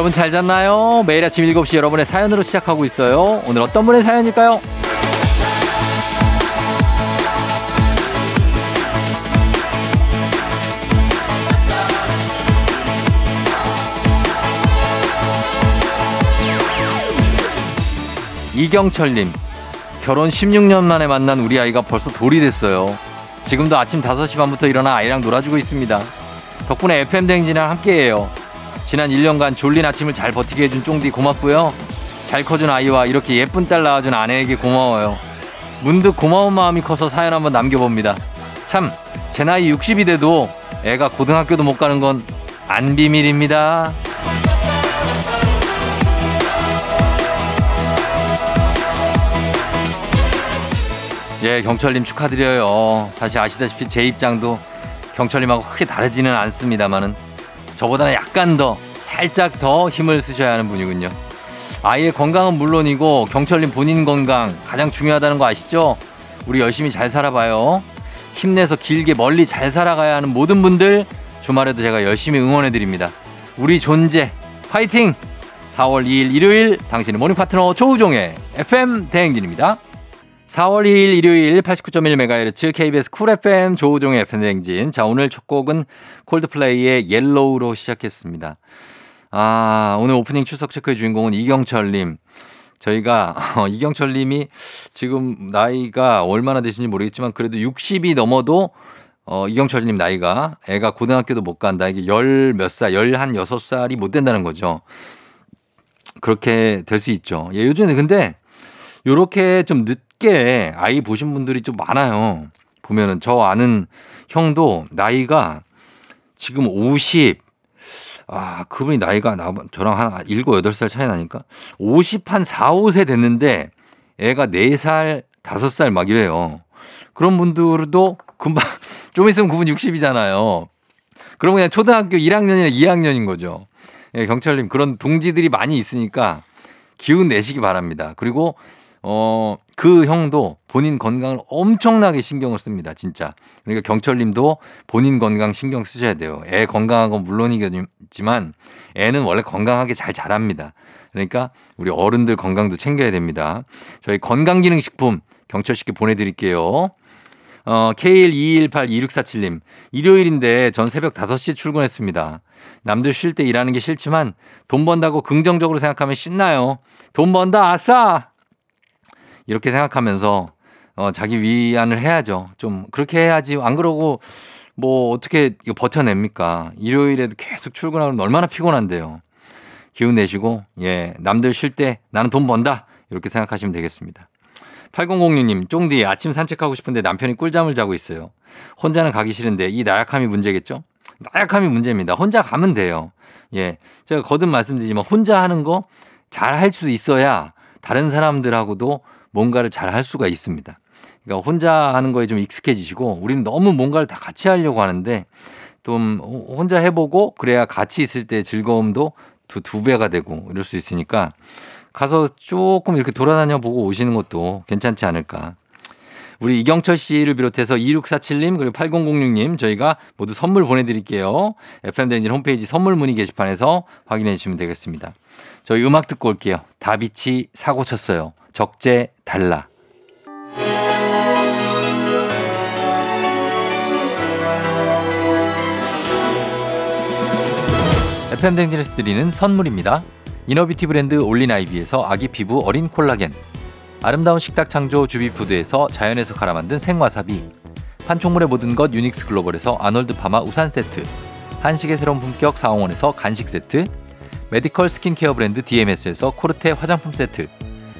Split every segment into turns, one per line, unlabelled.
여러분 잘 잤나요? 매일 아침 7시 여러분의 사연으로 시작하고 있어요. 오늘 어떤 분의 사연일까요? 이경철님, 결혼 16년 만에 만난 우리 아이가 벌써 돌이 됐어요. 지금도 아침 5시 반부터 일어나 아이랑 놀아주고 있습니다. 덕분에 FM대행진이랑 함께해요. 지난 1년간 졸린 아침을 잘 버티게 해준 쫑디 고맙고요. 잘 커준 아이와 이렇게 예쁜 딸 낳아준 아내에게 고마워요. 문득 고마운 마음이 커서 사연 한번 남겨봅니다. 참, 제 나이 60이 돼도 애가 고등학교도 못 가는 건 안 비밀입니다. 예, 경철님 축하드려요. 사실 아시다시피 제 입장도 경철님하고 크게 다르지는 않습니다만은 저보다는 약간 더 살짝 더 힘을 쓰셔야 하는 분이군요. 아이의 건강은 물론이고 경철님 본인 건강 가장 중요하다는 거 아시죠? 우리 열심히 잘 살아봐요. 힘내서 길게 멀리 잘 살아가야 하는 모든 분들 주말에도 제가 열심히 응원해 드립니다. 우리 존재 파이팅! 4월 2일 일요일 당신의 morning 파트너 조우종의 FM 대행진입니다. 4월 2일 일요일 89.1MHz KBS 쿨 FM 조우종의 FM 대행진. 자, 오늘 첫 곡은 콜드플레이의 Yellow로 시작했습니다. 아, 오늘 오프닝 출석 체크의 주인공은 이경철님. 저희가, 어, 이경철님이 지금 나이가 얼마나 되신지 모르겠지만 그래도 60이 넘어도 어, 이경철님 나이가 애가 고등학교도 못 간다. 이게 열 몇 살, 열한 여섯 살이 못 된다는 거죠. 그렇게 될 수 있죠. 예, 요즘에 근데 요렇게 좀 늦게 아이 보신 분들이 좀 많아요. 보면은 저 아는 형도 나이가 지금 50, 아, 그분이 나이가 나, 저랑 한 7, 8살 차이 나니까 50 한 4, 5세 됐는데 애가 4살, 5살 막 이래요. 그런 분들도 금방 좀 있으면 그분 60이잖아요. 그러면 그냥 초등학교 1학년이나 2학년인 거죠. 예, 경찰님 그런 동지들이 많이 있으니까 기운 내시기 바랍니다. 그리고 어, 그 형도 본인 건강을 엄청나게 신경을 씁니다. 진짜. 그러니까 경철님도 본인 건강 신경 쓰셔야 돼요. 애 건강한 건 물론이겠지만 애는 원래 건강하게 잘 자랍니다. 그러니까 우리 어른들 건강도 챙겨야 됩니다. 저희 건강기능식품 경철 씨께 보내드릴게요. 어, K121826447님. 일요일인데 전 새벽 5시 출근했습니다. 남들 쉴 때 일하는 게 싫지만 돈 번다고 긍정적으로 생각하면 신나요. 돈 번다, 아싸! 이렇게 생각하면서 어, 자기 위안을 해야죠. 좀 그렇게 해야지. 안 그러고 뭐 어떻게 이거 버텨냅니까? 일요일에도 계속 출근하면 얼마나 피곤한데요. 기운 내시고, 예, 남들 쉴 때 나는 돈 번다. 이렇게 생각하시면 되겠습니다. 8006님, 쫑디 아침 산책하고 싶은데 남편이 꿀잠을 자고 있어요. 혼자는 가기 싫은데 이 나약함이 문제겠죠? 나약함이 문제입니다. 혼자 가면 돼요. 예. 제가 거듭 말씀드리지만 혼자 하는 거 잘 할 수 있어야 다른 사람들하고도 뭔가를 잘 할 수가 있습니다. 그러니까 혼자 하는 거에 좀 익숙해지시고 우리는 너무 뭔가를 다 같이 하려고 하는데 좀 혼자 해보고 그래야 같이 있을 때 즐거움도 두, 두 배가 되고 이럴 수 있으니까 가서 조금 이렇게 돌아다녀 보고 오시는 것도 괜찮지 않을까. 우리 이경철 씨를 비롯해서 2647님 그리고 8006님 저희가 모두 선물 보내드릴게요. FM대행진 홈페이지 선물 문의 게시판에서 확인해 주시면 되겠습니다. 저희 음악 듣고 올게요. 다비치 사고 쳤어요. 적재 달라. FM대행진에서 드리는 선물입니다. 이너비티 브랜드 올린아이비에서 아기 피부 어린 콜라겐. 아름다운 식탁 창조 주비푸드에서 자연에서 갈아 만든 생와사비. 판촉물의 모든 것 유닉스 글로벌에서 아놀드 파마 우산 세트. 한식의 새로운 품격 사홍원에서 간식 세트. medical skincare 브랜드 DMS에서 코르테 화장품 세트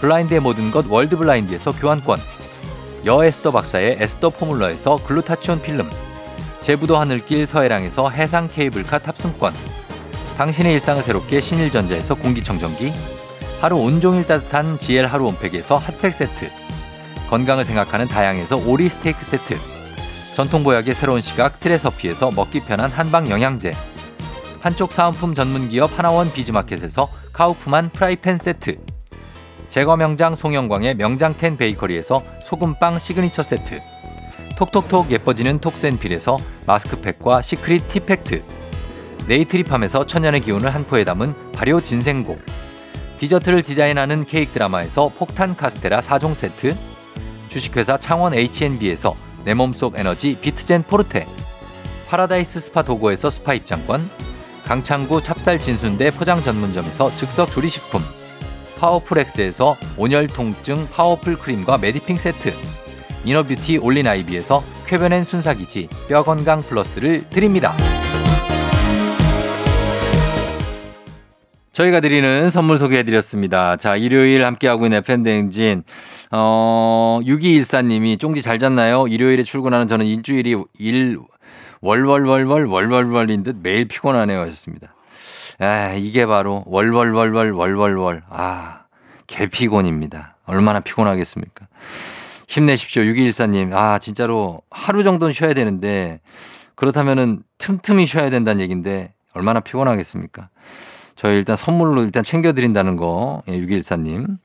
블라인드의 모든 것 월드블라인드에서 교환권. 여 에스더 박사의 에스더 포뮬러에서 글루타치온 필름. 제부도 하늘길 서해랑에서 해상 케이블카 탑승권. 당신의 일상을 새롭게 신일전자에서 공기청정기. 하루 온종일 따뜻한 GL 하루 온팩에서 핫팩 세트. 건강을 생각하는 다양에서 오리 스테이크 세트. 전통보약의 새로운 시각 트레서피에서 먹기 편한 한방 영양제. 판촉 사은품 전문기업 하나원 비즈마켓에서 카우프만 프라이팬 세트 제과 명장 송영광의 명장텐 베이커리에서 소금빵 시그니처 세트. 톡톡톡 예뻐지는 톡센필에서 마스크팩과 시크릿 티팩트. 네이트리팜에서 천연의 기운을 한 포에 담은 발효 진생고 디저트를 디자인하는 케이크 드라마에서 폭탄 카스테라 4종 세트. 주식회사 창원 H&B에서 내 몸속 에너지 비트젠 포르테. 파라다이스 스파 도고에서 스파 입장권. 강창구 찹쌀 진순대 포장 전문점에서 즉석 조리식품 파워풀엑스에서 온열 통증 파워풀 크림과 메디핑 세트 이너뷰티 올린 아이비에서 쾌변엔 순삭이지 뼈건강 플러스를 드립니다. 저희가 드리는 선물 소개해드렸습니다. 자, 일요일 함께하고 있는 FM대행진, 어, 6214님이 쫑지 잘 잤나요? 일요일에 출근하는 저는 일주일이 일, 월월월월 월월월인 듯 매일 피곤하네요 하셨습니다. 아, 이게 바로 월월월월 월월월. 아, 개피곤입니다. 얼마나 피곤하겠습니까? 힘내십시오. 6214님. 아, 진짜로 하루 정도는 쉬어야 되는데 그렇다면은 틈틈이 쉬어야 된다는 얘기인데 얼마나 피곤하겠습니까? 저희 일단 선물로 일단 챙겨드린다는 거. 예, 6214님.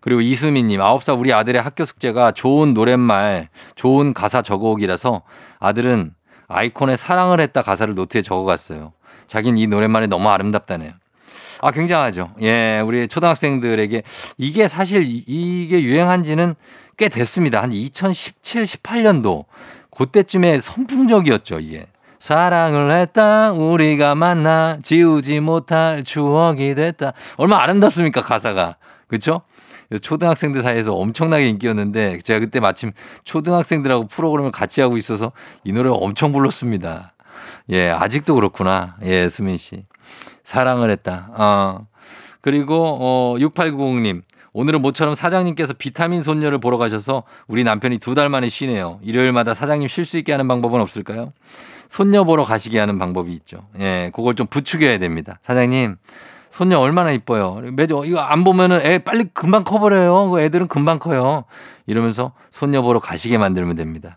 그리고 이수미님, 9살 우리 아들의 학교 숙제가 좋은 노랫말, 좋은 가사 적어오기라서 아들은 아이콘에 사랑을 했다 가사를 노트에 적어갔어요. 자기는 이 노랫말이 너무 아름답다네요. 아, 굉장하죠. 예, 우리 초등학생들에게 이게 사실 이게 유행한 지는 꽤 됐습니다. 한 2017, 18년도. 그때쯤에 선풍적이었죠, 이게. 사랑을 했다 우리가 만나 지우지 못할 추억이 됐다. 얼마나 아름답습니까 가사가. 그렇죠? 초등학생들 사이에서 엄청나게 인기였는데 제가 그때 마침 초등학생들하고 프로그램을 같이 하고 있어서 이 노래 엄청 불렀습니다. 예, 아직도 그렇구나. 예, 수민 씨. 사랑을 했다. 어. 그리고 어 6890님. 오늘은 모처럼 사장님께서 비타민 손녀를 보러 가셔서 우리 남편이 두 달 만에 쉬네요. 일요일마다 사장님 쉴 수 있게 하는 방법은 없을까요? 손녀 보러 가시게 하는 방법이 있죠. 예, 그걸 좀 부추겨야 됩니다. 사장님, 손녀 얼마나 이뻐요. 매주 이거 안 보면은 애 빨리 금방 커버려요. 그 애들은 금방 커요. 이러면서 손녀 보러 가시게 만들면 됩니다.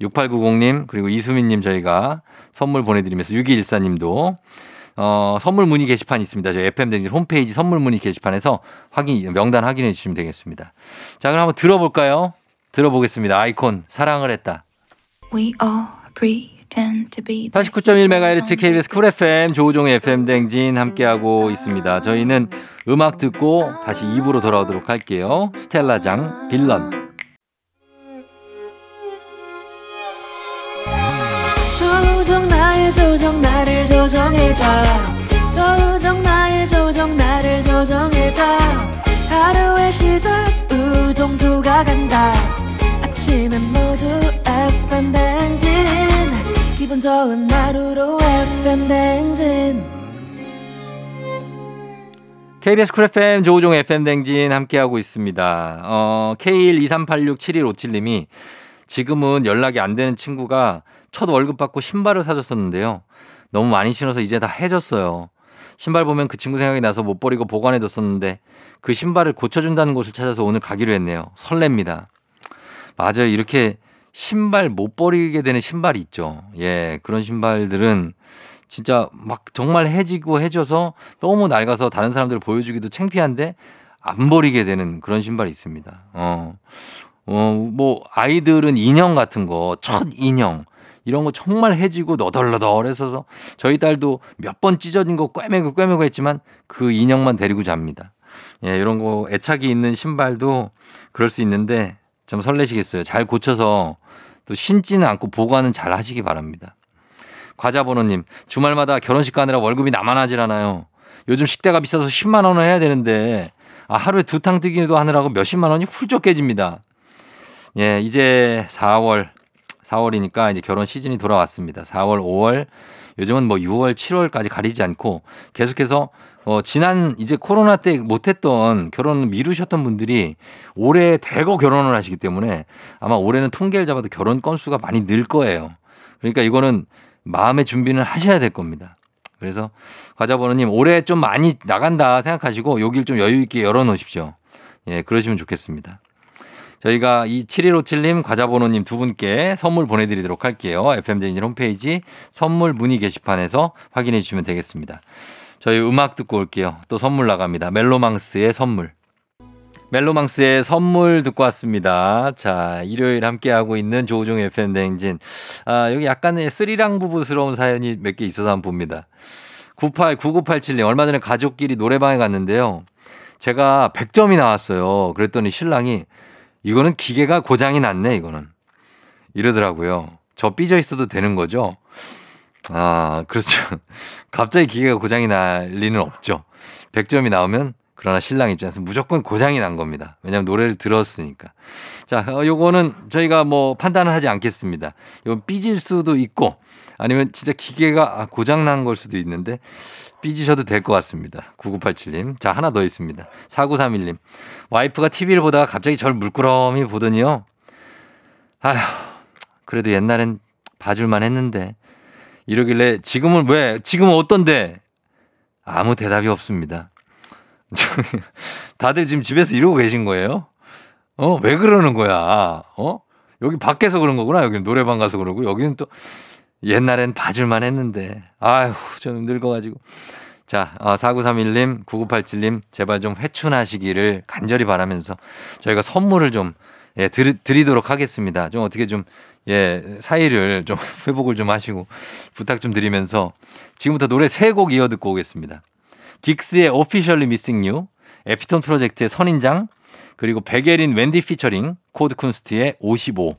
6890님 그리고 이수민님 저희가 선물 보내드리면서 6214님도 어, 선물 문의 게시판 있습니다. 저희 FM댕진 홈페이지 선물 문의 게시판에서 확인, 명단 확인해 주시면 되겠습니다. 자, 그럼 한번 들어볼까요? 들어보겠습니다. 아이콘, 사랑을 했다. We all breathe. 89.1MHz KBS 쿨 FM 조우종의 FM 댕진 함께하고 있습니다. 저희는 음악 듣고 다시 2부로 돌아오도록 할게요. 스텔라장 빌런. 조정 나의 조정 나를 조정해줘. 조정 나의 조정 나를 조정해줘. 하루의 시절 우정조가 간다. 아침엔 모두 FM 댕진. 기분 좋은 하루로 FM 댕진. KBS 쿨 FM 조우종 FM 댕진 함께하고 있습니다. 어, K123867157님이 지금은 연락이 안 되는 친구가 첫 월급 받고 신발을 사줬었는데요. 너무 많이 신어서 이제 다 해졌어요. 신발 보면 그 친구 생각이 나서 못 버리고 보관해뒀었는데 그 신발을 고쳐준다는 곳을 찾아서 오늘 가기로 했네요. 설렙니다. 맞아요. 이렇게 신발 못 버리게 되는 신발이 있죠. 예, 그런 신발들은 진짜 막 정말 해지고 해져서 너무 낡아서 다른 사람들 보여주기도 창피한데 안 버리게 되는 그런 신발이 있습니다. 어, 어, 뭐, 아이들은 인형 같은 거, 첫 인형, 이런 거 정말 해지고 너덜너덜해서 저희 딸도 몇 번 찢어진 거 꿰매고 꿰매고 했지만 그 인형만 데리고 잡니다. 예, 이런 거 애착이 있는 신발도 그럴 수 있는데 좀 설레시겠어요. 잘 고쳐서 또 신지는 않고 보관은 잘 하시기 바랍니다. 과자번호님, 주말마다 결혼식 가느라 월급이 남아나질 않아요. 요즘 식대가 비싸서 10만 원을 해야 되는데, 아, 하루에 두 탕 뜨기도 하느라고 몇십만 원이 훌쩍 깨집니다. 예, 이제 4월, 4월이니까 이제 결혼 시즌이 돌아왔습니다. 4월, 5월, 요즘은 뭐 6월, 7월까지 가리지 않고 계속해서 어, 지난 이제 코로나 때 못했던 결혼을 미루셨던 분들이 올해 대거 결혼을 하시기 때문에 아마 올해는 통계를 잡아도 결혼 건수가 많이 늘 거예요. 그러니까 이거는 마음의 준비는 하셔야 될 겁니다. 그래서 과자번호님 올해 좀 많이 나간다 생각하시고 여길 좀 여유 있게 열어놓으십시오. 예, 그러시면 좋겠습니다. 저희가 이 7157님 과자번호님 두 분께 선물 보내드리도록 할게요. FM제인진 홈페이지 선물 문의 게시판에서 확인해 주시면 되겠습니다. 저희 음악 듣고 올게요. 또 선물 나갑니다. 멜로망스의 선물. 멜로망스의 선물 듣고 왔습니다. 자, 일요일 함께하고 있는 조우종의 FM대행진. 아, 여기 약간의 스리랑 부부스러운 사연이 몇 개 있어서 한번 봅니다. 98, 9987님, 얼마 전에 가족끼리 노래방에 갔는데요. 제가 100점이 나왔어요. 그랬더니 신랑이 이거는 기계가 고장이 났네, 이거는. 이러더라고요. 저 삐져 있어도 되는 거죠? 아, 그렇죠. 갑자기 기계가 고장이 날 리는 없죠. 100점이 나오면 그러나 신랑 입장에서 무조건 고장이 난 겁니다. 왜냐하면 노래를 들었으니까. 자, 어, 요거는 저희가 뭐 판단을 하지 않겠습니다. 이건 삐질 수도 있고 아니면 진짜 기계가 아, 고장 난 걸 수도 있는데 삐지셔도 될 것 같습니다. 9987님. 자, 하나 더 있습니다. 4931님. 와이프가 TV를 보다가 갑자기 절 물끄러미 보더니요. 아휴, 그래도 옛날엔 봐줄만 했는데. 이러길래 지금은 왜, 지금은 어떤데? 아무 대답이 없습니다. 다들 지금 집에서 이러고 계신 거예요? 어, 왜 그러는 거야? 어? 여기 밖에서 그런 거구나. 여기는 노래방 가서 그러고 여기는 또 옛날엔 봐줄만 했는데. 아휴, 좀 늙어가지고. 자, 어, 4931님, 9987님, 제발 좀 회춘하시기를 간절히 바라면서 저희가 선물을 좀, 예, 드리, 드리도록 하겠습니다. 좀 어떻게 좀, 예, 사이를 좀 회복을 좀 하시고 부탁 좀 드리면서 지금부터 노래 세 곡 이어 듣고 오겠습니다. 긱스의 Officially Missing You, 에피톤 프로젝트의 선인장, 그리고 백예린 웬디 피처링, 코드 쿤스트의 55.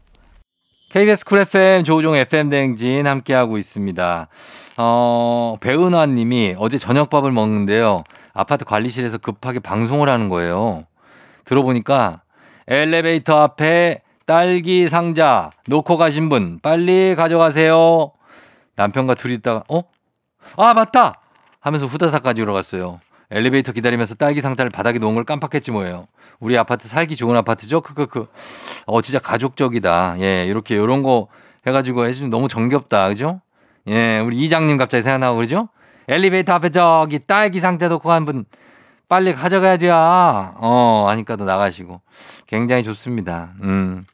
KBS 쿨 FM 조우종 FM 대행진 함께하고 있습니다. 어, 배은화 님이 어제 저녁밥을 먹는데요. 아파트 관리실에서 급하게 방송을 하는 거예요. 들어보니까 엘리베이터 앞에 딸기 상자 놓고 가신 분 빨리 가져가세요. 남편과 둘이 있다가 어? 아 맞다 하면서 후다닥 가지러 갔어요. 엘리베이터 기다리면서 딸기 상자를 바닥에 놓은 걸 깜빡했지 뭐예요. 우리 아파트 살기 좋은 아파트죠? 크크크. 어, 진짜 가족적이다. 예, 이렇게 요런 거 해가지고 해주면 너무 정겹다. 그죠? 예, 우리 이장님 갑자기 생각나고 그러죠? 엘리베이터 앞에 저기 딸기 상자 놓고 간 분 빨리 가져가야 돼요. 어, 하니까 도 나가시고. 굉장히 좋습니다. 음.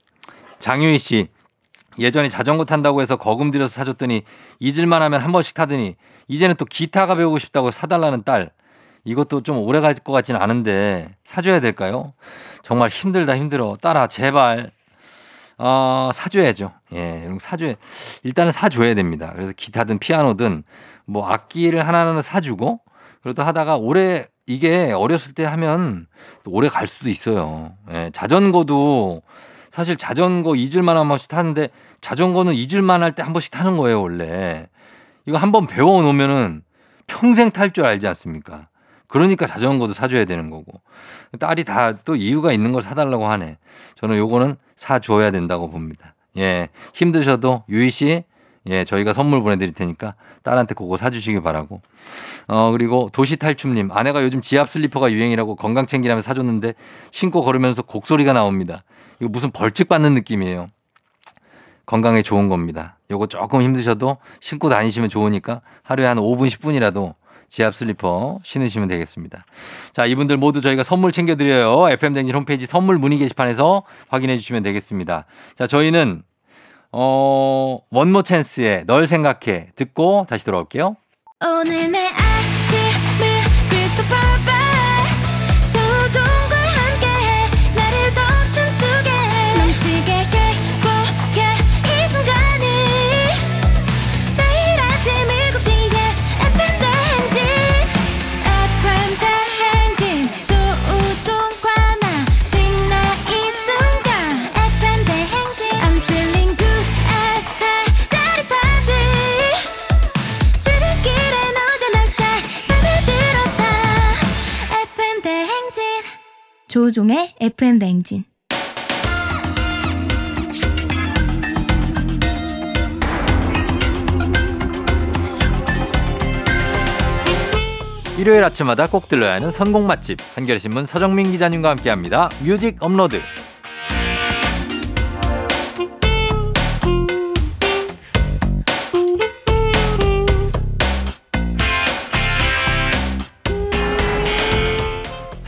장유희 씨. 예전에 자전거 탄다고 해서 거금 들여서 사줬더니 잊을만 하면 한 번씩 타더니 이제는 또 기타가 배우고 싶다고 사달라는 딸. 이것도 좀 오래 갈 것 같지는 않은데 사줘야 될까요? 정말 힘들다 힘들어. 딸아 제발 어, 사줘야죠. 예, 이런 사줘야 일단은 사줘야 됩니다. 그래서 기타든 피아노든 뭐 악기를 하나는 사주고 그래도 하다가 오래 이게 어렸을 때 하면 또 오래 갈 수도 있어요. 예, 자전거도 사실 자전거 잊을만 한 번씩 타는데 자전거는 잊을만 할 때 한 번씩 타는 거예요 원래. 이거 한 번 배워 놓으면은 평생 탈 줄 알지 않습니까? 그러니까 자전거도 사줘야 되는 거고. 딸이 다 또 이유가 있는 걸 사달라고 하네. 저는 요거는 사줘야 된다고 봅니다. 예. 힘드셔도 유희 씨, 예, 저희가 선물 보내드릴 테니까 딸한테 그거 사주시기 바라고. 어, 그리고 도시탈춤님, 아내가 요즘 지압 슬리퍼가 유행이라고 건강 챙기라며 사줬는데 신고 걸으면서 곡소리가 나옵니다. 이거 무슨 벌칙 받는 느낌이에요. 건강에 좋은 겁니다. 요거 조금 힘드셔도 신고 다니시면 좋으니까 하루에 한 5분, 10분이라도 지압 슬리퍼 신으시면 되겠습니다. 자, 이분들 모두 저희가 선물 챙겨드려요. FM대행진 홈페이지 선물 문의 게시판에서 확인해 주시면 되겠습니다. 자, 저희는, 어, 원모 찬스의 널 생각해 듣고 다시 돌아올게요. 오늘 내
조종의 FM 냉진.
일요일 아침마다 꼭 들러야 하는 선곡 맛집 한겨레신문 서정민 기자님과 함께합니다. 뮤직 업로드.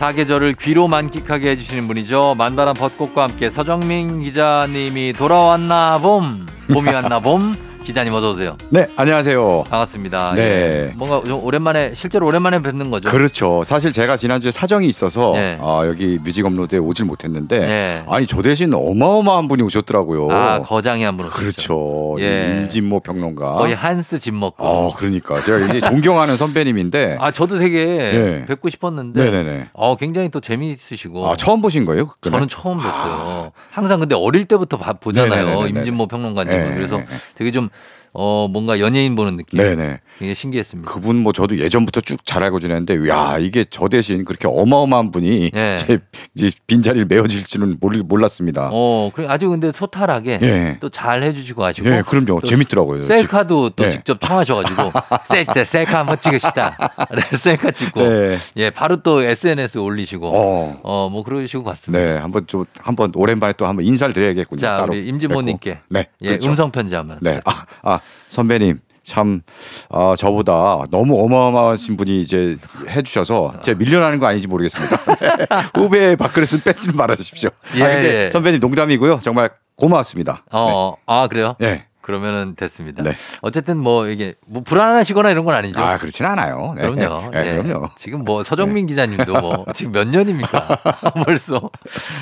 사계절을 귀로 만끽하게 해주시는 분이죠. 만다란 벚꽃과 함께 서정민 기자님이 돌아왔나 봄, 봄이 왔나 봄. 기자님 어서 오세요.
네, 안녕하세요.
반갑습니다.
네.
예. 뭔가 좀 오랜만에 실제로 오랜만에 뵙는 거죠.
그렇죠. 사실 제가 지난주에 사정이 있어서
네.
아, 여기 뮤직 업로드에 오질 못했는데
네.
아니 저 대신 어마어마한 분이 오셨더라고요.
아 거장이 한 분 오셨죠.
그렇죠.
예.
임진모 평론가.
거의 한스 집 먹고.
어, 그러니까 제가 이게 존경하는 선배님인데.
아 저도 되게
네.
뵙고 싶었는데.
네네네.
어 굉장히 또 재미있으시고.
아 처음 보신 거예요? 그날?
저는 처음 뵀어요. 항상 근데 어릴 때부터 봐- 보잖아요. 임진모 평론가님은.
네.
그래서 되게 좀 어, 뭔가 연예인 보는 느낌.
네네.
굉장히 신기했습니다.
그분 뭐 저도 예전부터 쭉 잘 알고 지냈는데 야 이게 저 대신 그렇게 어마어마한 분이
예.
제 이제 빈자리를 메워줄 줄은 몰- 몰랐습니다.
어, 그래 아주 근데 소탈하게
예.
또잘 해주시고 하시고.
예, 그럼요.
또
재밌더라고요.
셀카도 또
예.
직접 청하셔가지고 셀카 셀카 한번 찍읍시다. 셀카 찍고
네.
예 바로 또 SNS 에 올리시고
어.
어 뭐 그러시고 갔습니다.
네, 한번 좀 한번 오랜만에 또 한번 인사를 드려야겠군요.
자 우리 임진모님께.
네,
예
그렇죠.
음성 편지 한번.
네, 아, 아 선배님 참 아, 저보다 너무 어마어마하신 분이 이제 해주셔서 제가 밀려나는 거 아닌지 모르겠습니다. 후배 밥그릇은 뺏지는 말아주십시오.
예,
아, 근데
예.
선배님 농담이고요. 정말 고맙습니다.
어, 아 그래요?
네. 네.
그러면은 됐습니다.
네.
어쨌든 뭐 이게 뭐 불안하시거나 이런 건 아니죠.
아 그렇진 않아요. 네.
그럼요.
네,
예.
그럼요.
지금 뭐 서정민 기자님도 뭐 지금 몇 년입니까? 벌써.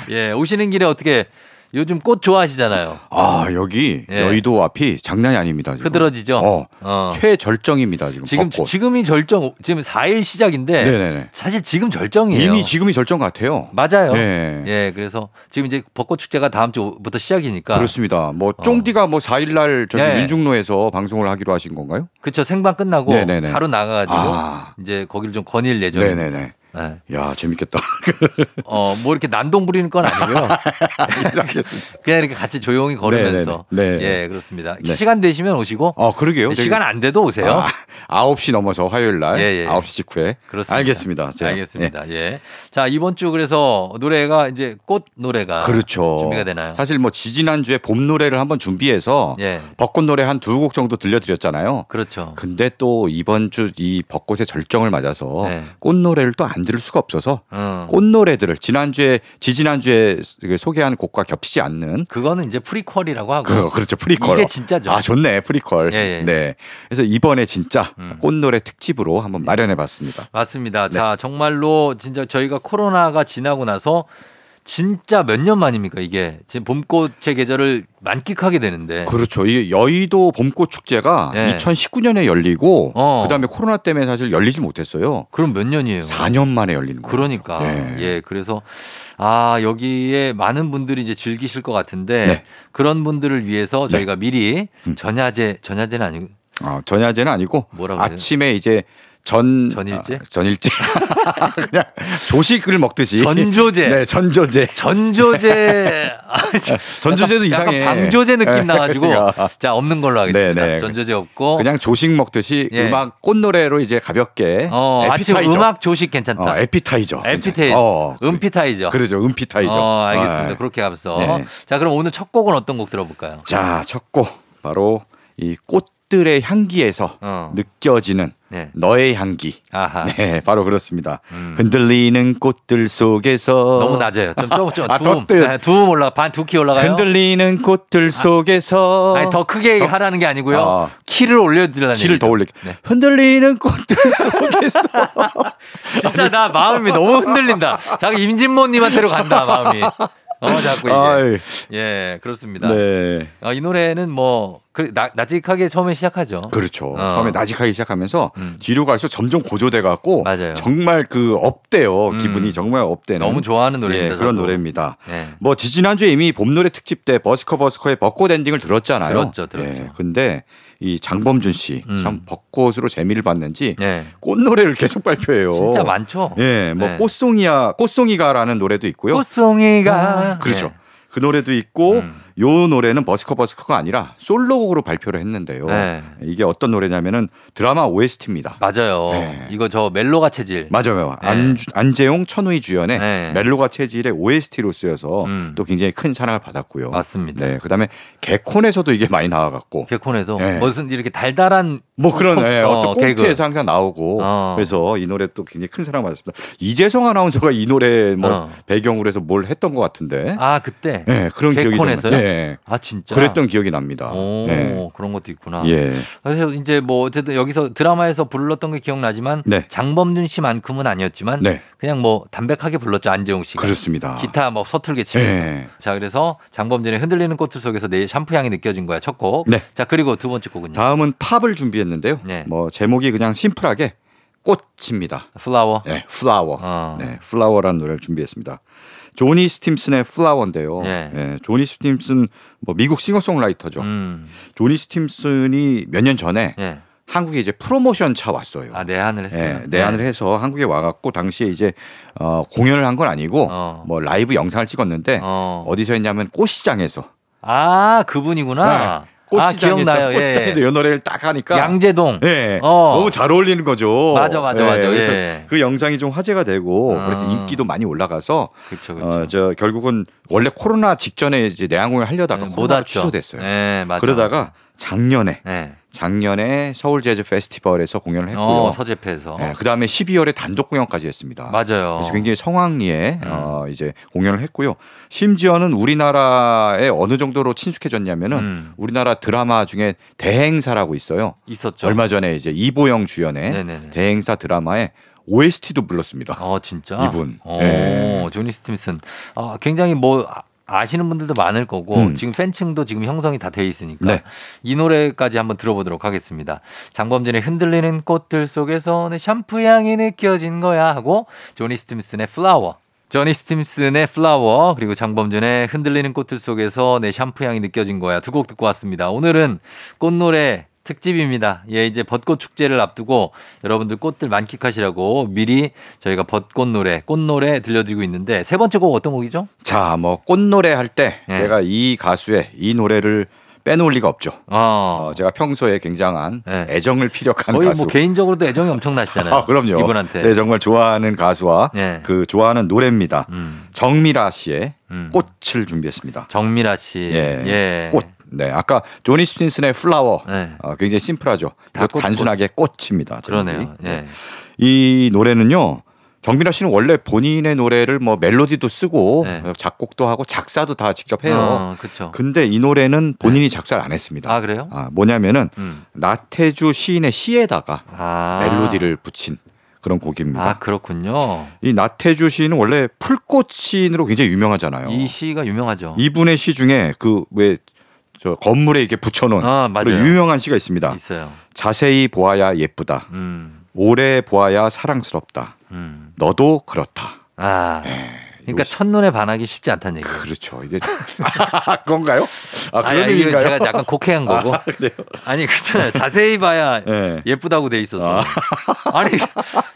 예, 오시는 길에 어떻게 요즘 꽃 좋아하시잖아요.
아 여기
예.
여의도 앞이 장난이 아닙니다. 지금.
흐드러지죠?
어,
어.
최절정입니다 지금.
지금
벚꽃.
지금이 절정 지금 4일 시작인데
네네네.
사실 지금 절정이에요.
이미 지금이 절정 같아요.
맞아요.
네.
예, 그래서 지금 이제 벚꽃 축제가 다음 주부터 시작이니까
그렇습니다. 뭐 쫑디가 뭐 4일 날 저기
네.
윤중로에서 방송을 하기로 하신 건가요?
그렇죠. 생방 끝나고
네네네.
바로 나가가지고
아.
이제 거기를 좀 거닐 예정입니다.
네네네.
네.
야 재밌겠다.
어, 뭐 이렇게 난동 부리는 건 아니고요. 그냥 이렇게 같이 조용히 걸으면서.
네네네. 네.
예, 그렇습니다.
네.
시간 되시면 오시고.
어 그러게요.
시간 안 돼도 오세요.
아, 9시 넘어서 화요일 날
예, 예.
9시 직후에.
그렇습니다.
알겠습니다. 제가.
알겠습니다. 예. 자, 이번 주 그래서 노래가 이제 꽃 노래가
예. 그렇죠.
준비가 되나요?
사실 뭐 지지난 주에 봄 노래를 한번 준비해서
예.
벚꽃 노래 한 두 곡 정도 들려드렸잖아요.
그렇죠.
근데 또 이번 주 이 벚꽃의 절정을 맞아서
네.
꽃 노래를 또 안 들을 수가 없어서
어.
꽃 노래들을 지난주에 지지난주에 소개한 곡과 겹치지 않는
그거는 이제 프리퀄이라고 하고.
그 그렇죠 프리퀄
이게 진짜죠.
아 좋네 프리퀄
예, 예.
네 그래서 이번에 진짜
음.
꽃 노래 특집으로 한번 마련해봤습니다
맞습니다.
네.
자, 정말로 진짜 저희가 코로나가 지나고 나서 진짜 몇 년 만입니까 이게 지금 봄꽃의 계절을 만끽하게 되는데
그렇죠 이게 여의도 봄꽃 축제가
예.
2019년에 열리고
어.
그다음에 코로나 때문에 사실 열리지 못했어요
그럼 몇 년이에요?
4년 만에 열리는 거예요
그러니까
예.
예 그래서 아 여기에 많은 분들이 이제 즐기실 것 같은데
네.
그런 분들을 위해서 저희가 미리
음.
전야제 전야제는 아니고
어, 전야제는 아니고
뭐라고?
아침에 이제 전
전일제?
아, 전일제 그냥 조식을 먹듯이
전조제.
네 전조제
전조제 아, 저-
전조제도
약간
이상해
방조제 느낌
예.
나가지고
야.
자 없는 걸로 하겠습니다.
네, 네.
전조제 없고
그냥 조식 먹듯이
예.
음악 꽃노래로 이제 가볍게
어,
에피타이저.
음악 조식 괜찮다.
어, 에피타이저
에피테이저,
어,
음피타이저.
그러죠 음피타이저
어, 알겠습니다.
네.
그렇게 가면서
네.
자 그럼 오늘 첫 곡은 어떤 곡 들어볼까요?
자첫 곡 바로 이 꽃 들의 향기에서
어.
느껴지는
네.
너의 향기
아하.
네 바로 그렇습니다
음.
흔들리는 꽃들 속에서
너무 낮아요. 좀, 좀, 좀
아,
두음,
더 뜨-
네, 두음 올라, 반두키 올라가요.
흔들리는 꽃들 속에서
아니 더 크게
더-
하라는 게 아니고요.
어.
키를 올려드리라는
키를 더
얘기죠.
올릴게
네.
흔들리는 꽃들 속에서
진짜 나 마음이 너무 흔들린다. 자기 임진모님한테로 간다 마음이. 어 자꾸 이게.
아이,
예 그렇습니다.
네
어, 이 노래는 뭐 그, 나, 나직하게 처음에 시작하죠.
그렇죠.
어.
처음에 나직하기 시작하면서
음.
뒤로 갈수록 점점 고조돼 갖고
맞아요.
정말 그 up돼요.
음.
기분이 정말 up되는
너무 좋아하는 노래입니다.
예, 그런. 노래입니다.
예.
뭐 지지난주에 이미 봄 노래 특집 때 버스커 버스커의 벚꽃 엔딩을 들었잖아요.
들었죠, 들었죠.
예, 근데 이 장범준 씨
음.
참 벚꽃으로 재미를 봤는지
예.
꽃 노래를 계속 발표해요.
진짜 많죠.
예, 뭐
네.
꽃송이야, 꽃송이가라는 노래도 있고요.
꽃송이가
그렇죠. 그 노래도 있고
음.
요 노래는 버스커 버스커가 아니라 솔로곡으로 발표를 했는데요.
네.
이게 어떤 노래냐면은 드라마 OST입니다.
맞아요.
네.
이거 저 멜로가 체질.
맞아요.
네.
안, 안재용, 천우희 주연의
네.
멜로가 체질의 OST로 쓰여서
음.
또 굉장히 큰 사랑을 받았고요.
맞습니다.
네, 그다음에 개콘에서도 이게 많이 나와갖고
개콘에도
네.
무슨 이렇게 달달한
뭐 그런
콘-
예,
어,
어떤
개그.
꽁트에서 항상 나오고
어.
그래서 이 노래 또 굉장히 큰 사랑 받았습니다. 이재성 아나운서가 이 노래 뭐
어.
배경으로 해서 뭘 했던 것 같은데.
아 그때
네, 그런 기억이 좀
개콘에서요?
나- 예.
아 진짜
그랬던 기억이 납니다.
오
예.
그런 것도 있구나.
예.
그래서 이제 뭐 어쨌든 여기서 드라마에서 불렀던 게 기억나지만
네.
장범준 씨만큼은 아니었지만
네.
그냥 뭐 담백하게 불렀죠 안재홍 씨가.
그렇습니다.
기타 뭐 서툴게 치면서.
예.
자 그래서 장범준의 흔들리는 꽃들 속에서 내 샴푸 향이 느껴진 거야 첫 곡.
네.
자 그리고 두 번째 곡은요.
다음은 팝을 준비했는데요.
네.
뭐 제목이 그냥 심플하게 꽃입니다.
Flower.
네, Flower.
어.
네, Flower라는 노래를 준비했습니다. 조니 스팀슨의 Flower인데요.
예.
네, 조니 스팀슨 뭐 미국 싱어송라이터죠.
음.
조니 스팀슨이 몇 년 전에
예.
한국에 이제 프로모션 차 왔어요.
아 내한을 했어요.
네, 내한을 해서 한국에 와갖고 당시에 이제 어, 공연을 한 건 아니고
어.
뭐 라이브 영상을 찍었는데
어.
어. 디서 했냐면 꽃시장에서
아 그분이구나. 아
꽃시장에서
기억나요.
꽃시장에서
예.
이 노래를 딱 하니까
양재동.
네,
어.
너무 잘 어울리는 거죠.
맞아, 맞아, 맞아.
그래서
예.
그 영상이 좀 화제가 되고
아.
그래서 인기도 많이 올라가서
그렇죠, 그렇죠.
어, 저 결국은 원래 코로나 직전에 이제 내한공연 하려다가
네, 왔죠.
취소됐어요.
네, 맞아.
그러다가 작년에
네.
작년에 서울 재즈 페스티벌에서 공연을 했고요.
어, 서재패에서.
네, 그다음에 12월에 단독 공연까지 했습니다.
맞아요.
그래서 굉장히 성황리에
음.
어, 이제 공연을 했고요. 심지어는 우리나라에 어느 정도로 친숙해졌냐면은
음.
우리나라 드라마 중에 대행사라고 있어요.
있었죠.
얼마 전에 이제 이보영 주연의
네네네.
대행사 드라마에 OST도 불렀습니다.
어 진짜.
이분.
어,
네.
조니 스팀슨. 아, 굉장히 뭐 아- 아시는 분들도 많을 거고
음.
지금 팬층도 지금 형성이 다 돼 있으니까
네.
이 노래까지 한번 들어보도록 하겠습니다. 장범준의 흔들리는 꽃들 속에서 내 샴푸 향이 느껴진 거야 하고 조니 스팀슨의 Flower. 조니 스팀슨의 Flower 그리고 장범준의 흔들리는 꽃들 속에서 내 샴푸 향이 느껴진 거야 두 곡 듣고 왔습니다. 오늘은 꽃노래 특집입니다. 예, 이제 벚꽃 축제를 앞두고 여러분들 꽃들 만끽하시라고 미리 저희가 벚꽃 노래, 꽃 노래 들려드리고 있는데 세 번째 곡 어떤 곡이죠?
자, 뭐 꽃노래 할때
네.
제가 이 가수의 이 노래를 빼놓을 리가 없죠.
어,
어, 제가 평소에 굉장한
네.
애정을 피력한
거의
가수.
뭐 개인적으로도 애정이 엄청나시잖아요.
아, 그럼요.
이분한테.
네, 정말 좋아하는 가수와
네.
그 좋아하는 노래입니다.
음,
정밀아 씨의
음.
꽃을 준비했습니다.
정밀아 씨.
예.
예.
꽃. 네. 아까 조니 스틴슨의 플라워.
네.
어, 굉장히 심플하죠.
꽃,
단순하게 꽃입니다. 제목이.
그러네요. 예.
이 노래는요. 정미라 씨는 원래 본인의 노래를 뭐 멜로디도 쓰고
네.
작곡도 하고 작사도 다 직접 해요.
어, 그렇죠.
근데 이 노래는 본인이 작사를 안 했습니다.
아, 그래요?
아, 뭐냐면은
음.
나태주 시인의 시에다가
아.
멜로디를 붙인 그런 곡입니다.
아, 그렇군요.
이 나태주 시인은 원래 풀꽃 시인으로 굉장히 유명하잖아요.
이 시가 유명하죠.
이분의 시 중에 그 왜 저 건물에 이렇게 붙여놓은
아, 맞아요.
유명한 시가 있습니다.
있어요.
자세히 보아야 예쁘다.
음.
오래 보아야 사랑스럽다.
음.
너도 그렇다.
아. 그러니까 첫눈에 반하기 쉽지 않다는 얘기예요.
그렇죠. 이게 그건가요? 아
아니,
그런
아니,
의미인가요?
제가 약간 곡해한 거고.
그래요?
아니 그렇잖아요. 자세히 봐야
네.
예쁘다고 돼 있어서. 아. 니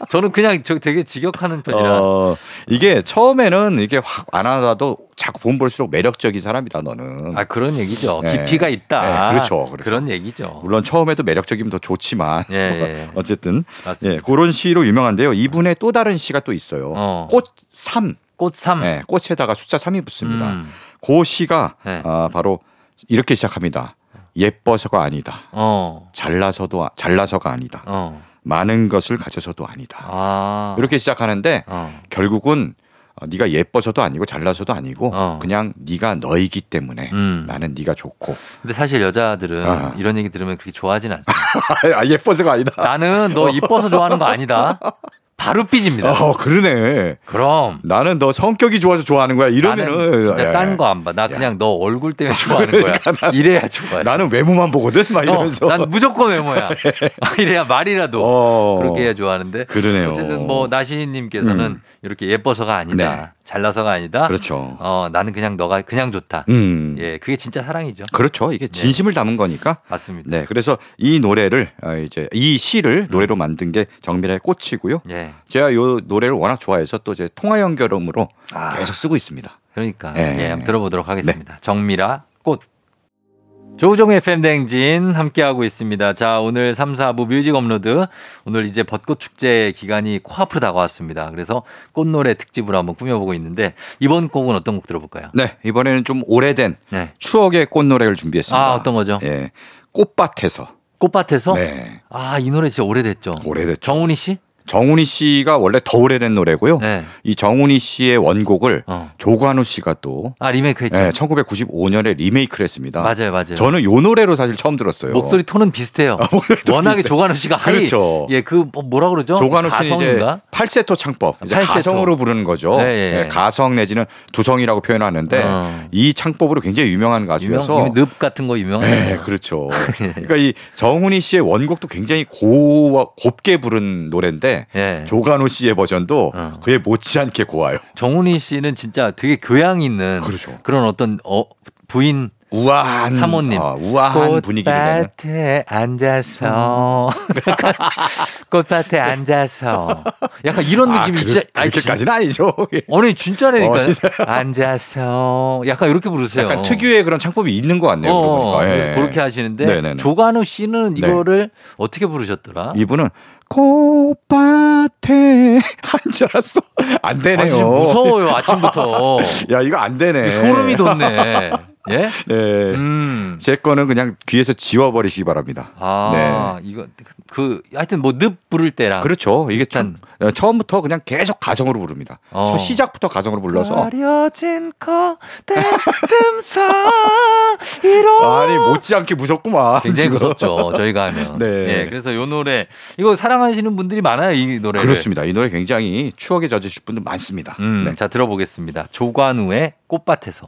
저는 그냥 저 되게 직역하는 편이라.
어, 이게 처음에는 이게 확 안 하다도 자꾸 본 볼수록 매력적인 사람이다 너는.
아 그런 얘기죠.
네.
깊이가 있다.
네, 그렇죠, 그렇죠.
그런 얘기죠.
물론 처음에도 매력적이면 더 좋지만
예, 예.
어쨌든
맞습니다.
예, 그런 시로 유명한데요. 이분의 또 다른 시가 또 있어요.
어.
꽃삼.
꽃삼.
예, 꽃에다가 숫자 3이 붙습니다.
음.
그 시가
네.
아, 바로 이렇게 시작합니다. 예뻐서가 아니다.
어.
잘나서도 아- 잘나서가 아니다.
어.
많은 것을 가져서도 아니다.
아.
이렇게 시작하는데
어.
결국은 어, 네가 예뻐서도 아니고 잘나서도 아니고
어.
그냥 네가 너이기 때문에
음.
나는 네가 좋고
근데 사실 여자들은
아.
이런 얘기 들으면 그렇게 좋아하진 않습니다.
아, 예뻐서가 아니다.
나는 너 이뻐서 좋아하는 거 아니다. 바로 삐집니다.
어 그러네.
그럼.
나는 너 성격이 좋아서 좋아하는 거야. 이러면은
진짜
예.
딴거 안 봐. 나 그냥 너 얼굴 때문에 좋아하는 거야. 이래야 좋아해.
나는 외모만 보거든. 막
어,
이러면서.
난 무조건 외모야. 아, 이래야 말이라도
어.
그렇게 해야 좋아하는데.
그러네요.
어쨌든 뭐 나시님께서는
음.
이렇게 예뻐서가 아니다.
네.
잘나서가 아니다.
그렇죠.
어 나는 그냥 너가 그냥 좋다.
음.
예, 그게 진짜 사랑이죠.
그렇죠. 이게 진심을 담은 거니까.
맞습니다.
네. 그래서 이 노래를 어, 이제 이 시를 노래로 만든 게 정밀아의 꽃이고요.
예.
제가 요 노래를 워낙 좋아해서 또 이제 통화 연결음으로
아.
계속 쓰고 있습니다.
그러니까
예.
예, 한번 들어보도록 하겠습니다. 정밀아 꽃. 조우종의 FM 대행진 함께하고 있습니다. 자, 오늘 3, 4부 뮤직 업로드. 오늘 이제 벚꽃 축제 기간이 코앞으로 다가왔습니다. 그래서 꽃노래 특집으로 한번 꾸며보고 있는데 이번 곡은 어떤 곡 들어볼까요?
네, 이번에는 좀 오래된
네.
추억의 꽃노래를 준비했습니다.
아, 어떤 거죠?
예. 꽃밭에서.
꽃밭에서?
네.
아, 이 노래 진짜 오래됐죠.
오래됐죠.
정훈희 씨?
정훈희 씨가 원래 더 오래된 노래고요.
네.
이 정훈희 씨의 원곡을
어.
조관우 씨가 또
아, 리메이크 했죠.
예, 1995년에 리메이크를 했습니다.
맞아요, 맞아요.
저는 요 노래로 사실 처음 들었어요.
목소리 톤은 비슷해요.
목소리도
워낙에
비슷해.
조관우 씨가 하이.
그렇죠.
예, 그 뭐- 뭐라 그러죠?
조관우 씨는 이제
가성인가?
팔세토 창법, 이제
팔세토.
가성으로 부르는 거죠.
네. 예,
가성 내지는 두성이라고 표현하는데
어.
이 창법으로 굉장히 유명한
유명,
가수여서
유명- 늪 같은 거 유명해요.
네, 그렇죠. 그러니까 이 정훈이 씨의 원곡도 굉장히 고 곱게 부른 노래인데
예.
조관우 씨의 버전도
어.
그에 못지않게 고와요.
정훈이 씨는 진짜 되게 교양 있는
그렇죠.
런 어떤 어, 부인
우아한
사모님.
어, 우아한 분위기를 내는
꽃밭에 앉아서 꽃밭에 앉아서 약간 이런
아,
느낌이
그렇-
진짜
그렇게까지는 아니죠.
아니 진짜라니까요.
어, 진짜.
앉아서 약간 이렇게 부르세요.
약간 특유의 그런 창법이 있는 것 같네요.
어.
예.
그래서 그렇게 하시는데
네네네.
조관우 씨는
네.
이거를 어떻게 부르셨더라?
이분은 꽃밭에 앉았어. 안
아,
되네요.
진짜 무서워요 아침부터.
야 이거 안 되네.
소름이 돋네. 예?
네.
음.
제 거는 그냥 귀에서 지워버리시기 바랍니다.
아, 이거 그 하여튼 뭐 늪 부를 때랑
네. 그렇죠. 이게 참 어, 처음부터 그냥 계속 가성으로 부릅니다.
어.
첫 시작부터 가성으로 불러서
가려진 거대 뜸사이로
아니 못지않게 무섭구만.
굉장히
지금.
무섭죠 저희가 하면
네.
예, 그래서 요 노래 이거 사랑하시는 분들이 많아요 이 노래를
그렇습니다. 이 노래 굉장히 추억에 젖으실 분들 많습니다.
음,
네.
자 들어보겠습니다 조관우의 꽃밭에서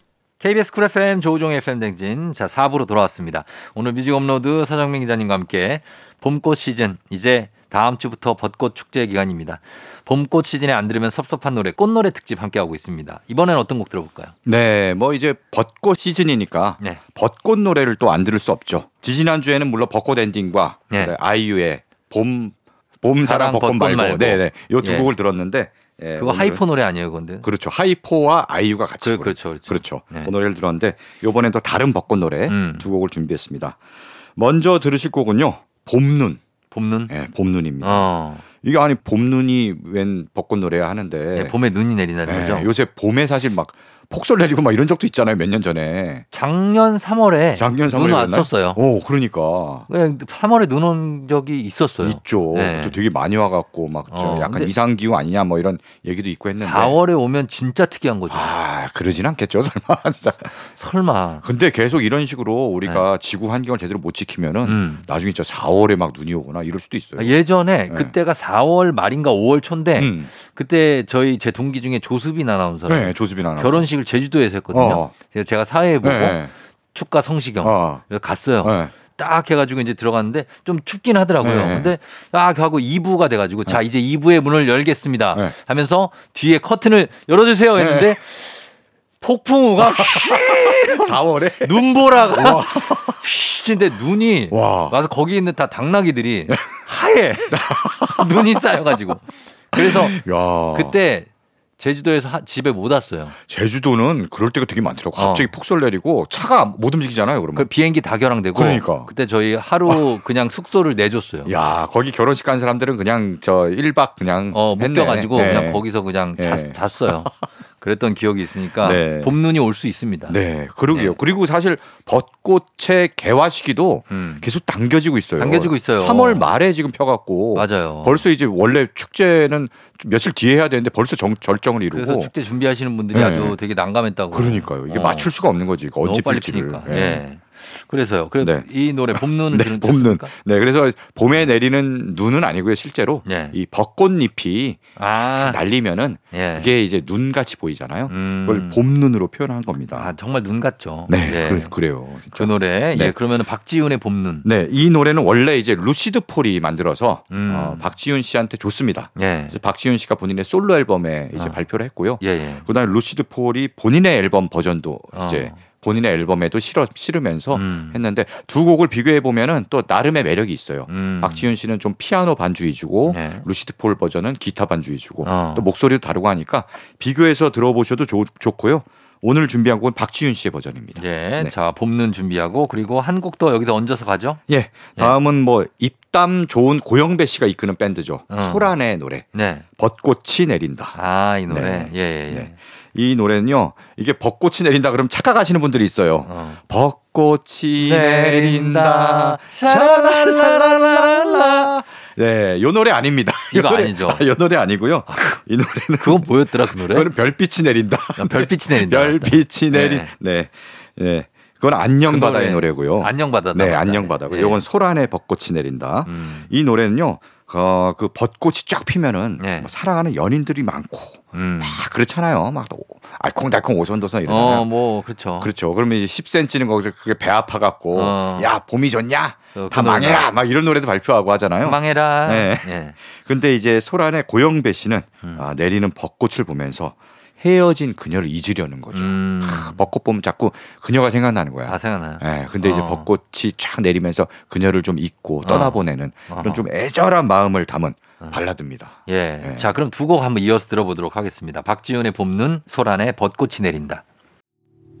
KBS 쿨 FM 조우종 FM 대행진 자 4부로 돌아왔습니다 오늘 뮤직 업로드 서정민 기자님과 함께 봄꽃 시즌 이제 다음 주부터 벚꽃 축제 기간입니다 봄꽃 시즌에 안 들으면 섭섭한 노래 꽃노래 특집 함께 하고 있습니다 이번에는 어떤 곡 들어볼까요
네, 뭐 이제 벚꽃 시즌이니까
네.
벚꽃 노래를 또 안 들을 수 없죠. 지지난 주에는 물론 벚꽃 엔딩과
네.
네, 아이유의 봄 봄사랑
사랑,
벚꽃,
벚꽃
말고,
말고.
네, 네, 요두
예.
곡을 들었는데 예,
그거 하이포 노래 아니에요 그건데
그렇죠. 하이포와 아이유가 같이
그- 그렇죠, 그렇죠.
그렇죠.
네.
그 노래를 들었는데 이번엔 또 다른 벚꽃 노래
음.
두 곡을 준비했습니다. 먼저 들으실 곡은요. 봄눈.
봄눈
예, 봄눈입니다.
어
이게 아니 봄눈이 웬 벚꽃 노래야 하는데
예, 봄에 눈이 내린다는
예,
거죠
요새 봄에 사실 막 폭설 내리고 막 이런 적도 있잖아요. 몇 년 전에.
작년 3월에
작년 3월에
눈 왔었어요
오, 그러니까.
그냥 3월에 눈 온 적이 있었어요
있죠.
네.
또 되게 많이 와갖고 막좀
어,
약간 이상 기후 아니냐 뭐 이런 얘기도 있고 했는데.
4월에 오면 진짜 특이한 거죠
아, 그러진 않겠죠, 설마.
설마
근데 계속 이런 식으로 우리가 지구 환경을 제대로 못 지키면은
네. 음.
나중에 진짜 4월에 막 눈이 오거나 이럴 수도 있어요.
예전에
네.
그때가 4월 말인가 5월 초인데
음.
그때 저희 제 동기 중에 조수빈 아나운서
네, 조수빈 아나.
결혼식 을 제주도에서 했거든요.
어.
제가 사회 보고
네.
축가 성시경
어.
그래서 갔어요.
네.
딱 해가지고 이제 들어갔는데 좀 춥긴 하더라고요.
네.
근데 딱 하고 2부가 돼가지고 자 이제 2부의 문을 열겠습니다.
네.
하면서 뒤에 커튼을 열어주세요 했는데 폭풍우가
4월에
눈보라가 휘인데 눈이
와.
와서 거기 있는 다 당나귀들이 하얘 눈이 쌓여가지고 그래서
야.
그때 제주도에서 하- 집에 못 왔어요.
제주도는 그럴 때가 되게 많더라고.
어.
갑자기 폭설 내리고 차가 못 움직이잖아요, 그러면.
그 비행기 다 결항되고
그러니까.
그때 저희 하루 그냥 숙소를 내줬어요.
야, 거기 결혼식 간 사람들은 그냥 저 1박 그냥
어
했네.
묶여 가지고
네.
그냥 거기서 그냥
네.
잤, 잤어요. 그랬던 기억이 있으니까
네.
봄눈이 올 수 있습니다.
네, 그러게요.
네.
그리고 사실 벚꽃의 개화 시기도
음.
계속 당겨지고 있어요.
당겨지고 있어요.
3월 말에 지금 펴갖고
맞아요.
벌써 이제 원래 축제는 좀 며칠 뒤에 해야 되는데 벌써 정, 절정을 이루고
그래서 축제 준비하시는 분들이
네.
아주 되게 난감했다고.
그러니까요. 이게
어.
맞출 수가 없는 거지. 이거
너무
언제
빨리
필지를.
피니까.
예.
예. 그래서요. 그래
네.
이 노래 봄 눈을
네,
들은
봄 눈.
뜻입니까?
네, 그래서 봄에 내리는 눈은 아니고요. 실제로
네.
이 벚꽃잎이
아,
날리면은
예.
그게 이제 눈 같이 보이잖아요.
음.
그걸 봄 눈으로 표현한 겁니다.
아, 정말 눈 같죠.
네,
예.
그래. 그
노래.
네.
예, 그러면 박지윤의 봄 눈.
네, 이 노래는 원래 이제 루시드 폴이 만들어서
음.
어, 박지윤 씨한테 줬습니다.
예.
박지윤 씨가 본인의 솔로 앨범에 이제
어.
발표를 했고요.
예, 예.
그다음에 루시드 폴이 본인의 앨범 버전도
어.
이제 본인의 앨범에도 실어 실으면서
음.
했는데 두 곡을 비교해 보면은 또 나름의 매력이 있어요.
음.
박지윤 씨는 좀 피아노 반주 위주고
네.
루시드 폴 버전은 기타 반주 위주고
어.
또 목소리도 다르고 하니까 비교해서 들어보셔도 좋, 좋고요. 오늘 준비한 곡은 박지윤 씨의 버전입니다.
예.
네.
자, 봄눈 준비하고 그리고 한곡더 여기서 얹어서 가죠.
예. 다음은 뭐 입담 좋은 고영배 씨가 이끄는 밴드죠.
어.
소란의 노래
네.
벚꽃이 내린다.
아, 이 노래.
네.
예, 예, 예.
네. 이 노래는요. 이게 벚꽃이 내린다 그러면 착각하시는 분들이 있어요.
어.
벚꽃이
내린다.
내린다. 샤라라라라라. 네, 요 노래 아닙니다. 요
이거
노래-
아니죠.
아, 요 노래 아니고요. 이 노래는
그건 뭐였더라, 그 노래?
그거는 별빛이 내린다.
아, 별빛이 내린다.
별빛이
네.
내린. 네. 네. 그건 안녕
그
바다의
노래.
노래고요.
안녕 바다다.
네,
맞다.
안녕 바다고.
예.
요건 소란의 벚꽃이 내린다.
음.
이 노래는요. 어, 그 벚꽃이 쫙 피면은
네.
뭐 사랑하는 연인들이 많고
음.
막 그렇잖아요. 막 알콩달콩 오손도손 이러잖아요.
어, 뭐 그렇죠.
그렇죠. 그러면 이제 10cm는 거기서 그게 배 아파 갖고
어.
야 봄이 좋냐?
어, 다그 노래가.
망해라 막 이런 노래도 발표하고 하잖아요.
망해라.
네.
예.
근데 이제 소란의 고영배 씨는
음.
아, 내리는 벚꽃을 보면서 헤어진 그녀를 잊으려는 거죠.
음.
아, 벚꽃 보면 자꾸 그녀가 생각나는 거야.
다 생각나요.
예, 근데 이제
어.
벚꽃이 쫙 내리면서 그녀를 좀 잊고 떠나보내는
어허.
그런 좀 애절한 마음을 담은 발라드입니다.
예.
네.
자, 그럼 두 곡 한번 이어서 들어보도록 하겠습니다. 박지윤의 봄눈, 소란의 벚꽃이 내린다.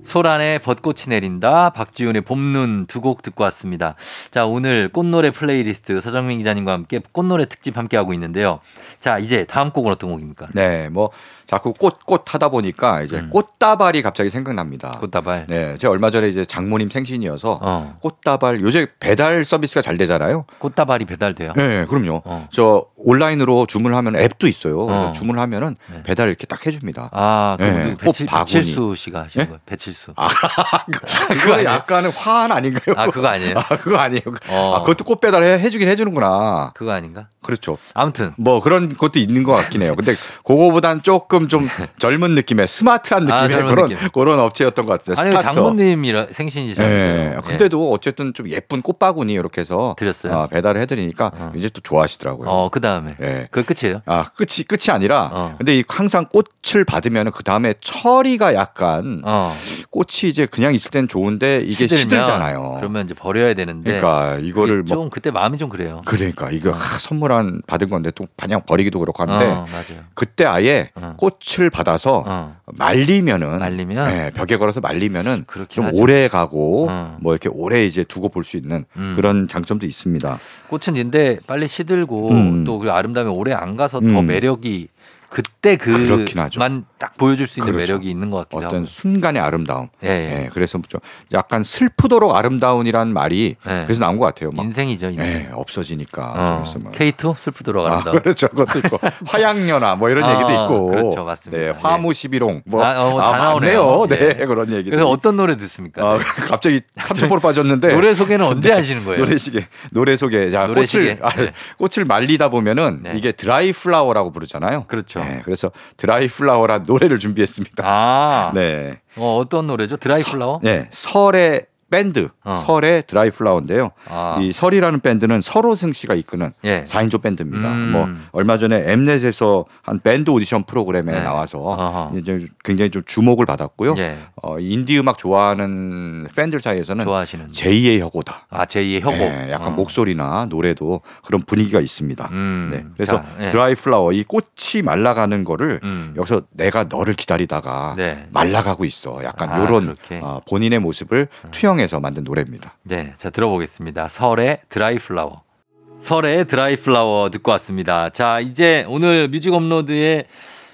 소란의 벚꽃이 내린다, 박지윤의 봄눈 두 곡 듣고 왔습니다. 자, 오늘 꽃노래 플레이리스트 서정민 기자님과 함께 꽃노래 특집 함께 하고 있는데요. 자, 이제 다음 곡은 어떤 곡입니까?
네, 뭐 자꾸 꽃 꽃 하다 보니까 이제
음.
꽃다발이 갑자기 생각납니다.
꽃다발.
네, 제가 얼마 전에 이제 장모님 생신이어서
어.
꽃다발 요새 배달 서비스가 잘 되잖아요.
꽃다발이 배달돼요?
네, 그럼요.
어.
저 온라인으로 주문하면 앱도 있어요.
어.
주문하면은
네.
배달 이렇게 딱 해줍니다.
아, 그
네, 꽃
배칠. 배칠수 씨가 하신
예?
거예요. 배칠수.
아,
그거
그거? 약간은 화환 아닌가요?
아, 그거 아니에요?
아, 그거 아니에요.
어.
아, 그것도 꽃 배달 해, 해주긴 해주는구나.
그거 아닌가?
그렇죠.
아무튼
뭐 그런 것도 있는 것 같긴 해요. 근데 그거보단 조금 좀 젊은 느낌의 스마트한
아,
느낌의
젊은
그런
느낌.
그런 업체였던 것 같아요.
아니
스타트업.
장모님이 생신이잖아요.
예. 근데도 어쨌든 좀 예쁜 꽃바구니 이렇게 해서
드렸어요?
아, 배달을 해드리니까
어.
이제 또 좋아하시더라고요.
어, 그다 음에.
예.
그 끝이에요?
아 끝이 끝이 아니라
어.
근데 이 항상 꽃을 받으면 그 다음에 처리가 약간
어.
꽃이 이제 그냥 있을 땐 좋은데 이게 시들잖아요.
그러면 이제 버려야 되는데.
그러니까 이거를
뭐좀 그때 마음이 좀 그래요.
그러니까 이거 아, 선물한 받은 건데 또 그냥 버리기도 그렇고 하는데
어, 맞아요.
그때 아예
어.
꽃을 받아서
어.
말리면은
말리면?
네, 벽에 걸어서 말리면은 좀
하죠.
오래 가고
어.
뭐 이렇게 오래 이제 두고 볼 수 있는
음.
그런 장점도 있습니다.
꽃은 근데 빨리 시들고
음.
또 그 아름다움이 오래 안 가서 더
음.
매력이 그때. 그만 딱 보여줄 수 있는
그렇죠.
매력이 있는 것 같기도
어떤
하고.
순간의 아름다움.
예, 예.
예, 그래서 좀 약간 슬프도록 아름다운이라는 말이
예.
그래서 나온 것 같아요. 막
인생이죠, 인생.
예, 없어지니까
어.
뭐.
K2 슬프도록
아,
아름다운.
그렇죠. 그것도 있고 화양연화 뭐 이런
아,
얘기도 있고
그렇죠. 맞습니다.
네,
예.
화무십일홍 뭐
아, 어, 다
많네요.
나오네요.
네,
예.
그런 얘기도.
그래서 어떤 노래 듣습니까?
아, 갑자기 30%로 빠졌는데
노래 소개는 언제 하시는 거예요?
노래 시계 노래 소개 자
노래
꽃을. 아,
네.
꽃을 말리다 보면은
네.
이게 드라이 플라워라고 부르잖아요.
그렇죠.
네, 그래서 드라이 플라워란 노래를 준비했습니다.
아,
네.
어, 어떤 노래죠? 드라이 플라워?
네, 설의 밴드
어.
설의 드라이 플라워인데요.
아.
이 설이라는 밴드는 설호승 씨가 이끄는
예.
4인조 밴드입니다.
음.
뭐 얼마 전에 엠넷에서 한 밴드 오디션 프로그램에
네.
나와서
어허.
이제 굉장히 좀 주목을 받았고요.
예.
어, 인디 음악 좋아하는 팬들 사이에서는
좋아하시는.
제2의 혁오다.
아, 제2의 혁오.
네, 약간
어.
목소리나 노래도 그런 분위기가 있습니다.
음.
네, 그래서
자, 예.
드라이 플라워 이 꽃이 말라가는 거를
음.
여기서 내가 너를 기다리다가
네.
말라가고 있어. 약간
아,
이런
그렇게.
어, 본인의 모습을 투영 해서 만든 노래입니다.
네, 자 들어보겠습니다. 설의 드라이 플라워. 설의 드라이 플라워 듣고 왔습니다. 자, 이제 오늘 뮤직 업로드의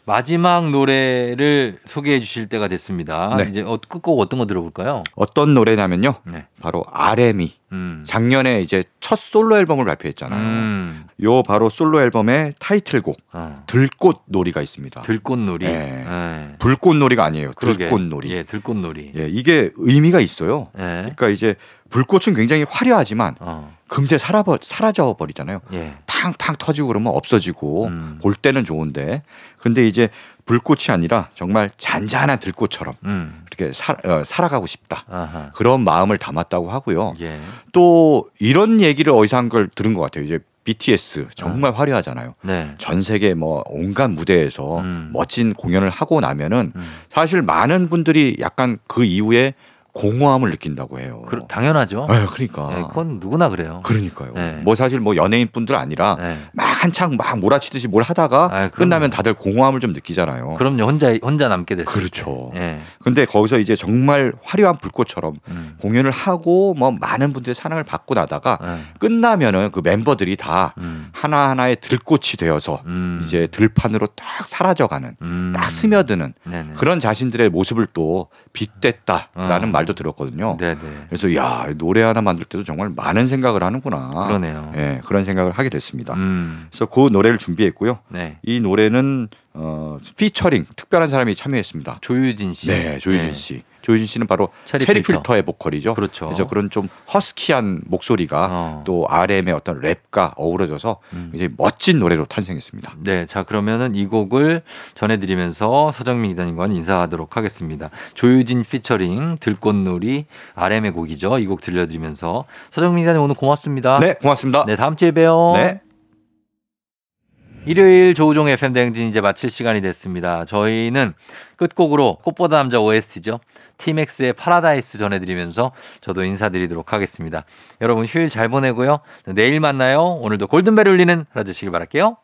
마지막 노래를 소개해 주실 때가 됐습니다.
네.
이제 어, 끝곡 어떤 거 들어볼까요?
어떤 노래냐면요.
네.
바로 RM이
음.
작년에 이제 첫 솔로 앨범을 발표했잖아요.
음.
요 바로 솔로 앨범의 타이틀곡
어.
들꽃 놀이가 있습니다.
들꽃놀이.
네.
예.
불꽃놀이가 아니에요.
그러게.
들꽃놀이.
예, 들꽃놀이.
예, 이게 의미가 있어요.
예.
그러니까 이제 불꽃은 굉장히 화려하지만
어.
금세 사라버, 사라져 버리잖아요.
예.
팡팡 터지고 그러면 없어지고
음.
볼 때는 좋은데 근데 이제 불꽃이 아니라 정말 잔잔한 들꽃처럼
음.
이렇게 살, 어, 살아가고 싶다.
아하.
그런 마음을 담았다고 하고요.
예.
또 이런 얘기를 어디서 한 걸 들은 것 같아요. 이제 BTS 정말 화려하잖아요.
네.
전 세계 뭐 온갖 무대에서
음.
멋진 공연을 하고 나면은
음.
사실 많은 분들이 약간 그 이후에 공허함을 느낀다고 해요.
그, 당연하죠.
아, 그러니까.
예, 그건 누구나 그래요.
그러니까요.
네.
뭐 사실 뭐 연예인뿐들 아니라
예.
막 한창 막 몰아치듯이 뭘 하다가
아.
끝나면 다들 공허함을 좀 느끼잖아요.
그럼요. 혼자 혼자 남게 됐어요.
그렇죠.
예.
근데 거기서 이제 정말 화려한 불꽃처럼
음.
공연을 하고 뭐 많은 분들의 사랑을 받고 나다가
예.
끝나면은 그 멤버들이 다
음.
하나하나의 들꽃이 되어서
음.
이제 들판으로 딱 사라져가는
음.
딱 스며드는. 그런 자신들의 모습을 또 빗댔다라는
어.
말도 들었거든요.
네네.
그래서 야 노래 하나 만들 때도 정말 많은 생각을 하는구나.
그러네요.
예, 그런 생각을 하게 됐습니다.
음.
그래서 그 노래를 준비했고요.
네.
이 노래는 어, 피처링 특별한 사람이 참여했습니다.
조유진 씨.
네, 조유진
네.
씨. 조유진 씨는 바로
체리
체리, 필터. 의 보컬이죠.
그렇죠.
그래서 그런 좀 허스키한 목소리가
어.
또 RM의 어떤 랩과 어우러져서
음.
굉장히 멋진 노래로 탄생했습니다.
네, 자 그러면은 이 곡을 전해드리면서 서정민 기자님과는 인사하도록 하겠습니다. 조유진 피처링 들꽃놀이 RM의 곡이죠. 이 곡 들려드리면서 서정민 기자님 오늘 고맙습니다.
네, 고맙습니다.
네, 다음 주에 봬요.
네.
일요일 조우종 FM 대행진 이제 마칠 시간이 됐습니다. 저희는 끝곡으로 꽃보다 남자 OST죠. 티맥스의 파라다이스 전해드리면서 저도 인사드리도록 하겠습니다. 여러분 휴일 잘 보내고요. 내일 만나요. 오늘도 골든벨 울리는 하루 되시길 바랄게요.